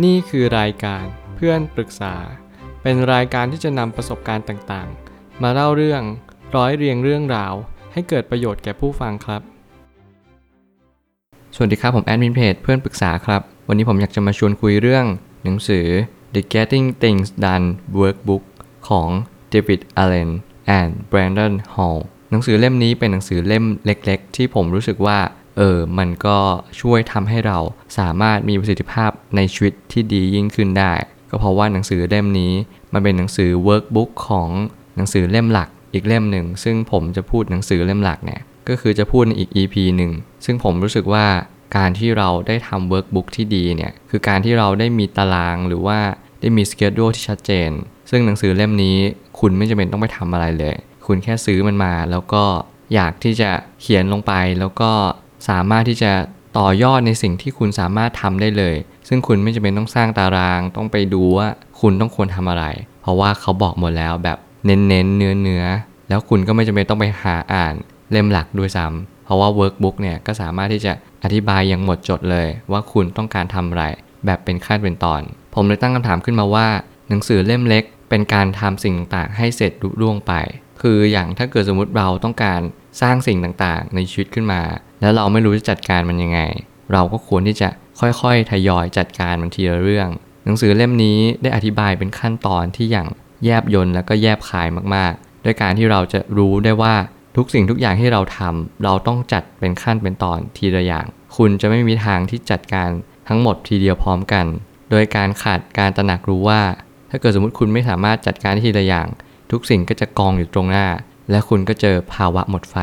นี่คือรายการเพื่อนปรึกษา เป็นรายการที่จะนำประสบการณ์ต่างๆ มาเล่าเรื่องร้อยเรียงเรื่องราว ให้เกิดประโยชน์แก่ผู้ฟังครับ สวัสดีครับ ผมแอดมินเพจเพื่อนปรึกษาครับ วันนี้ผมอยากจะมาชวนคุยเรื่อง หนังสือ The Getting Things Done Workbook ของ David Allen and Brandon Hall หนังสือเล่มนี้เป็นหนังสือเล่มเล็ก ๆ ที่ผมรู้สึกว่า เออ มันก็ช่วยทำให้เราสามารถมีประสิทธิภาพในชีวิตที่ดียิ่งขึ้นได้ ก็เพราะว่าหนังสือเล่มนี้ มันเป็นหนังสือ workbook ของหนังสือเล่มหลักอีกเล่มหนึ่ง ซึ่งผมจะพูดหนังสือเล่มหลักเนี่ย ก็คือจะพูดในอีก EP หนึ่ง ซึ่งผมรู้สึกว่าการที่เราได้ทำ workbook ที่ดีเนี่ย คือการที่เราได้มีตารางหรือว่าได้มี schedule ที่ชัดเจน ซึ่งหนังสือเล่มนี้คุณไม่จำเป็นต้องไปทำอะไรเลย คุณแค่ซื้อมันมาแล้วก็อยากที่จะเขียนลงไปแล้วก็ สามารถที่จะต่อยอดในสิ่งที่คุณสามารถทำได้เลย ซึ่งคุณไม่จำเป็นต้องสร้างตาราง ต้องไปดูว่าคุณต้องควรทำอะไร เพราะว่าเขาบอกหมดแล้วแบบเน้นๆเนื้อเนื้อแล้วคุณก็ไม่จำเป็นต้องไปหาอ่านเล่มหลักด้วยซ้ำเพราะว่า workbook เนี่ยก็สามารถที่จะอธิบายอย่างหมดจดเลย ว่าคุณต้องการทำอะไร แบบเป็นขั้นเป็นตอน ผมเลยตั้งคำถามขึ้นมาว่า หนังสือเล่มเล็ก เป็นการทำสิ่งต่างๆให้เสร็จรุ่วงไป คืออย่างถ้าเกิดสมมติเราต้องการ สร้างสิ่งต่างๆ ในชีวิตขึ้นมา แล้วเราไม่รู้จะจัดการมันยังไง เราก็ควรที่จะค่อยๆ ทยอยจัดการมันทีละเรื่อง หนังสือเล่มนี้ได้อธิบายเป็นขั้นตอนที่อย่างแยบยลแล้วก็แยบคายมากๆ ด้วยการที่เราจะรู้ได้ว่าทุกสิ่งทุกอย่างที่เราทำเราต้องจัดเป็นขั้นเป็นตอนทีละอย่าง คุณจะไม่มีทางที่จัดการทั้งหมดทีเดียวพร้อมกัน โดยการขาดการตระหนักรู้ว่า ถ้าเกิดสมมติคุณไม่สามารถจัดการทีละอย่าง ทุกสิ่งก็จะกองอยู่ตรงหน้า และคุณก็เจอภาวะหมดไฟ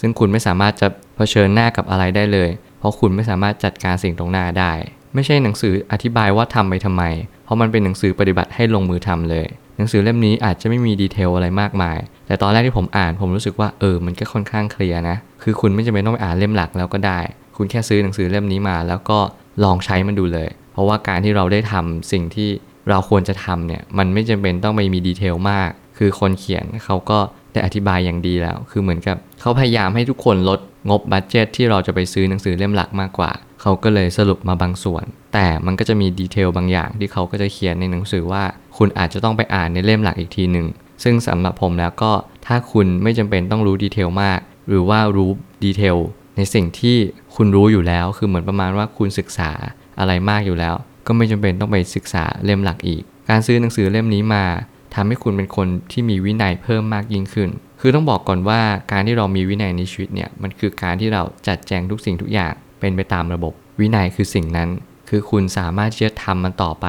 ซึ่งคุณไม่สามารถจะเผชิญหน้ากับอะไรได้เลย เพราะคุณไม่สามารถจัดการสิ่งตรงหน้าได้ ไม่ใช่หนังสืออธิบายว่าทำไปทำไม เพราะมันเป็นหนังสือปฏิบัติให้ลงมือทำเลย หนังสือเล่มนี้อาจจะไม่มีดีเทลอะไรมากมาย แต่ตอนแรกที่ผมอ่านผมรู้สึกว่าเออมันก็ค่อนข้างเคลียร์นะ คือคุณไม่จำเป็นต้องไปอ่านเล่มหลักแล้วก็ได้ คุณแค่ซื้อหนังสือเล่มนี้มา แล้วก็ลองใช้มันดูเลย เพราะว่าการที่เราได้ทำสิ่งที่เราควรจะทำเนี่ยมันไม่จำเป็นต้องไปมี detail มาก คือคนเขียนเขาก็ ได้อธิบายอย่างดีแล้ว คือเหมือนกับเขาพยายามให้ทุกคนลดงบ budget ที่เราจะไปซื้อหนังสือเล่มหลักมากกว่า เขาก็เลยสรุปมาบางส่วน แต่มันก็จะมี detail บางอย่างที่เขาก็จะเขียนในหนังสือว่า คุณอาจจะต้องไปอ่านในเล่มหลักอีกทีหนึ่งซึ่งสำหรับผมแล้วก็ถ้าคุณไม่จำเป็นต้องรู้ดีเทลมาก หรือว่ารู้ดีเทลในสิ่งที่คุณรู้อยู่แล้ว คือเหมือนประมาณว่าคุณศึกษาอะไรมากอยู่แล้ว ก็ไม่จำเป็นต้องไปศึกษาเล่มหลักอีก การซื้อหนังสือเล่มนี้มา ทำให้คุณเป็นคนที่มีวินัยเพิ่มมากยิ่งขึ้น คือต้องบอกก่อนว่าการที่เรามีวินัยในชีวิตเนี่ยมันคือการที่เราจัดแจงทุกสิ่งทุกอย่างเป็นไปตามระบบ วินัยคือสิ่งนั้น คือคุณสามารถที่จะทำมันต่อไป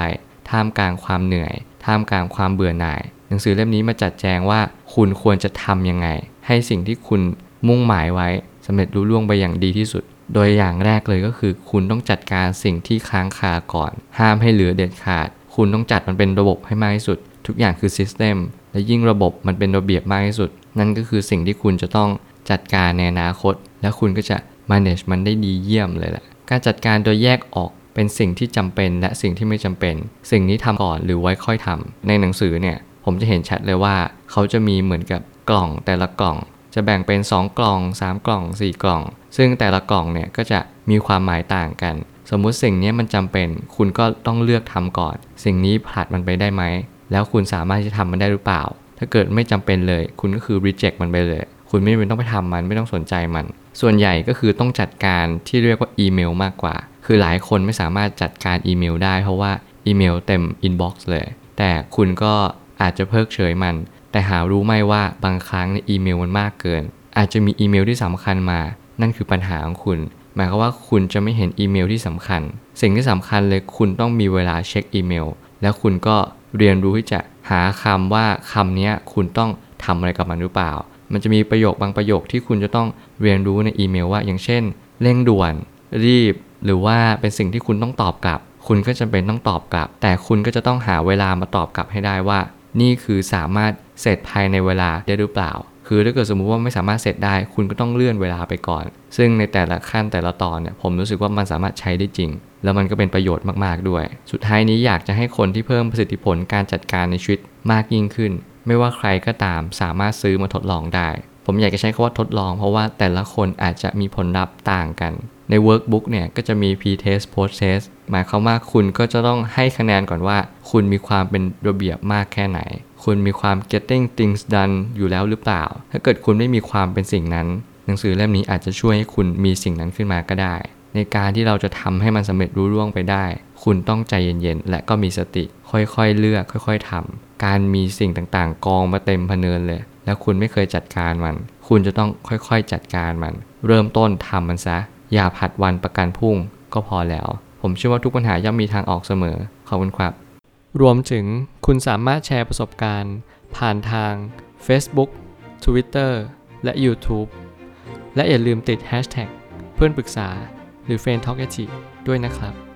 ท่ามกลางความเหนื่อย ท่ามกลางความเบื่อหน่าย หนังสือเล่มนี้มาจัดแจงว่าคุณควรจะทำยังไง ให้สิ่งที่คุณมุ่งหมายไว้สำเร็จรุ่ล่วงไปอย่างดีที่สุด โดยอย่างแรกเลยก็คือ คุณต้องจัดการสิ่งที่ค้างคาก่อน ห้ามให้เหลือเด็ดขาด คุณต้องจัดมันเป็นระบบให้มากที่สุด ทุกอย่างคือซิสเต็มและยิ่งระบบมันเป็นระเบียบมากที่สุด นั่นก็คือสิ่งที่คุณจะต้องจัดการในอนาคต และคุณก็จะ manage มันได้ดีเยี่ยมเลยแหละการจัดการโดยแยกออกเป็นสิ่งที่จำเป็นและสิ่งที่ไม่จำเป็น สิ่งนี้ทำก่อนหรือไว้ค่อยทำในหนังสือเนี่ยผมจะเห็นชัดเลยว่า เขาจะมีเหมือนกับกล่องแต่ละกล่อง จะแบ่งเป็น 2 กล่อง 3 กล่อง 4 กล่อง ซึ่งแต่ละกล่องเนี่ยก็จะมีความหมายต่างกัน สมมุติสิ่งนี้มันจำเป็น คุณก็ต้องเลือกทำก่อน สิ่งนี้ผลัดมันไปได้ไหม แล้วคุณสามารถจะทำมันได้หรือเปล่า ถ้าเกิดไม่จำเป็นเลย คุณก็คือ reject มันไปเลย คุณไม่จำเป็นต้องไปทำมันไม่ต้องสนใจมัน ส่วนใหญ่ก็คือต้องจัดการที่เรียกว่าอีเมลมากกว่า คือหลายคนไม่สามารถจัดการอีเมลได้ เพราะว่าอีเมลเต็ม inbox เลย แต่คุณก็อาจจะเพิกเฉยมัน แต่หารู้ไหมว่าบางครั้งในอีเมลมันมากเกิน อาจจะมีอีเมลที่สำคัญมา นั่นคือปัญหาของคุณหมายความว่าคุณจะไม่เห็นอีเมลที่สำคัญ สิ่งที่สำคัญเลยคุณต้องมีเวลาเช็คอีเมล แล้วคุณก็ เรียนรู้ที่จะหาคำว่าคำนี้คุณต้องทำอะไรกับมันหรือเปล่า มันจะมีประโยคบางประโยคที่คุณจะต้องเรียนรู้ในอีเมลว่าอย่างเช่น เร่งด่วน รีบ หรือว่าเป็นสิ่งที่คุณต้องตอบกลับ คุณก็จำเป็นต้องตอบกลับ แต่คุณก็จะต้องหาเวลามาตอบกลับให้ได้ว่า นี่คือสามารถเสร็จภายในเวลาได้หรือเปล่า คือถ้าเกิดสมมุติว่าไม่สามารถเสร็จได้ คุณก็ต้องเลื่อนเวลาไปก่อน ซึ่งในแต่ละขั้นแต่ละตอนเนี่ยผมรู้สึกว่ามันสามารถใช้ได้จริง แล้วมันก็เป็นประโยชน์มากๆด้วย สุดท้ายนี้อยากจะให้คนที่เพิ่มประสิทธิผลการจัดการในชีวิตมากยิ่งขึ้น ไม่ว่าใครก็ตามสามารถซื้อมาทดลองได้ ผมอยากจะใช้คำว่าทดลอง เพราะว่าแต่ละคนอาจจะมีผลลัพธ์ต่างกัน ใน workbook เนี่ยก็จะมี pre-test post-test หมายความว่าคุณก็จะต้องให้คะแนนก่อนว่า คุณมีความเป็นระเบียบมากแค่ไหน คุณมีความ getting things done อยู่แล้วหรือเปล่า ถ้าเกิดคุณไม่มีความเป็นสิ่งนั้น หนังสือเล่มนี้อาจจะช่วยให้คุณมีสิ่งนั้นขึ้นมาก็ได้ ในการที่เราจะทำให้มันสำเร็จรุ่ร่วงไปได้ คุณต้องใจเย็นๆและก็มีสติ ค่อยๆเลือก ค่อย ๆทำการมีสิ่งต่างๆ กองมาเต็มพเนินเลย แล้วคุณไม่เคยจัดการมัน คุณจะต้องค่อยๆจัดการมัน เริ่มต้นทำมันซะ อย่าผัดวันประกันพรุ่งก็พอแล้ว ผมเชื่อว่าทุกปัญหาย่อมมีทางออกเสมอ ขอบคุณครับ รวมถึงคุณสามารถแชร์ประสบการณ์ ผ่านทาง Facebook Twitter และ YouTube และอย่าลืมติด Hashtag เพื่อนปรึกษาหรือ f r ร e n d Talk ด้วยนะครับ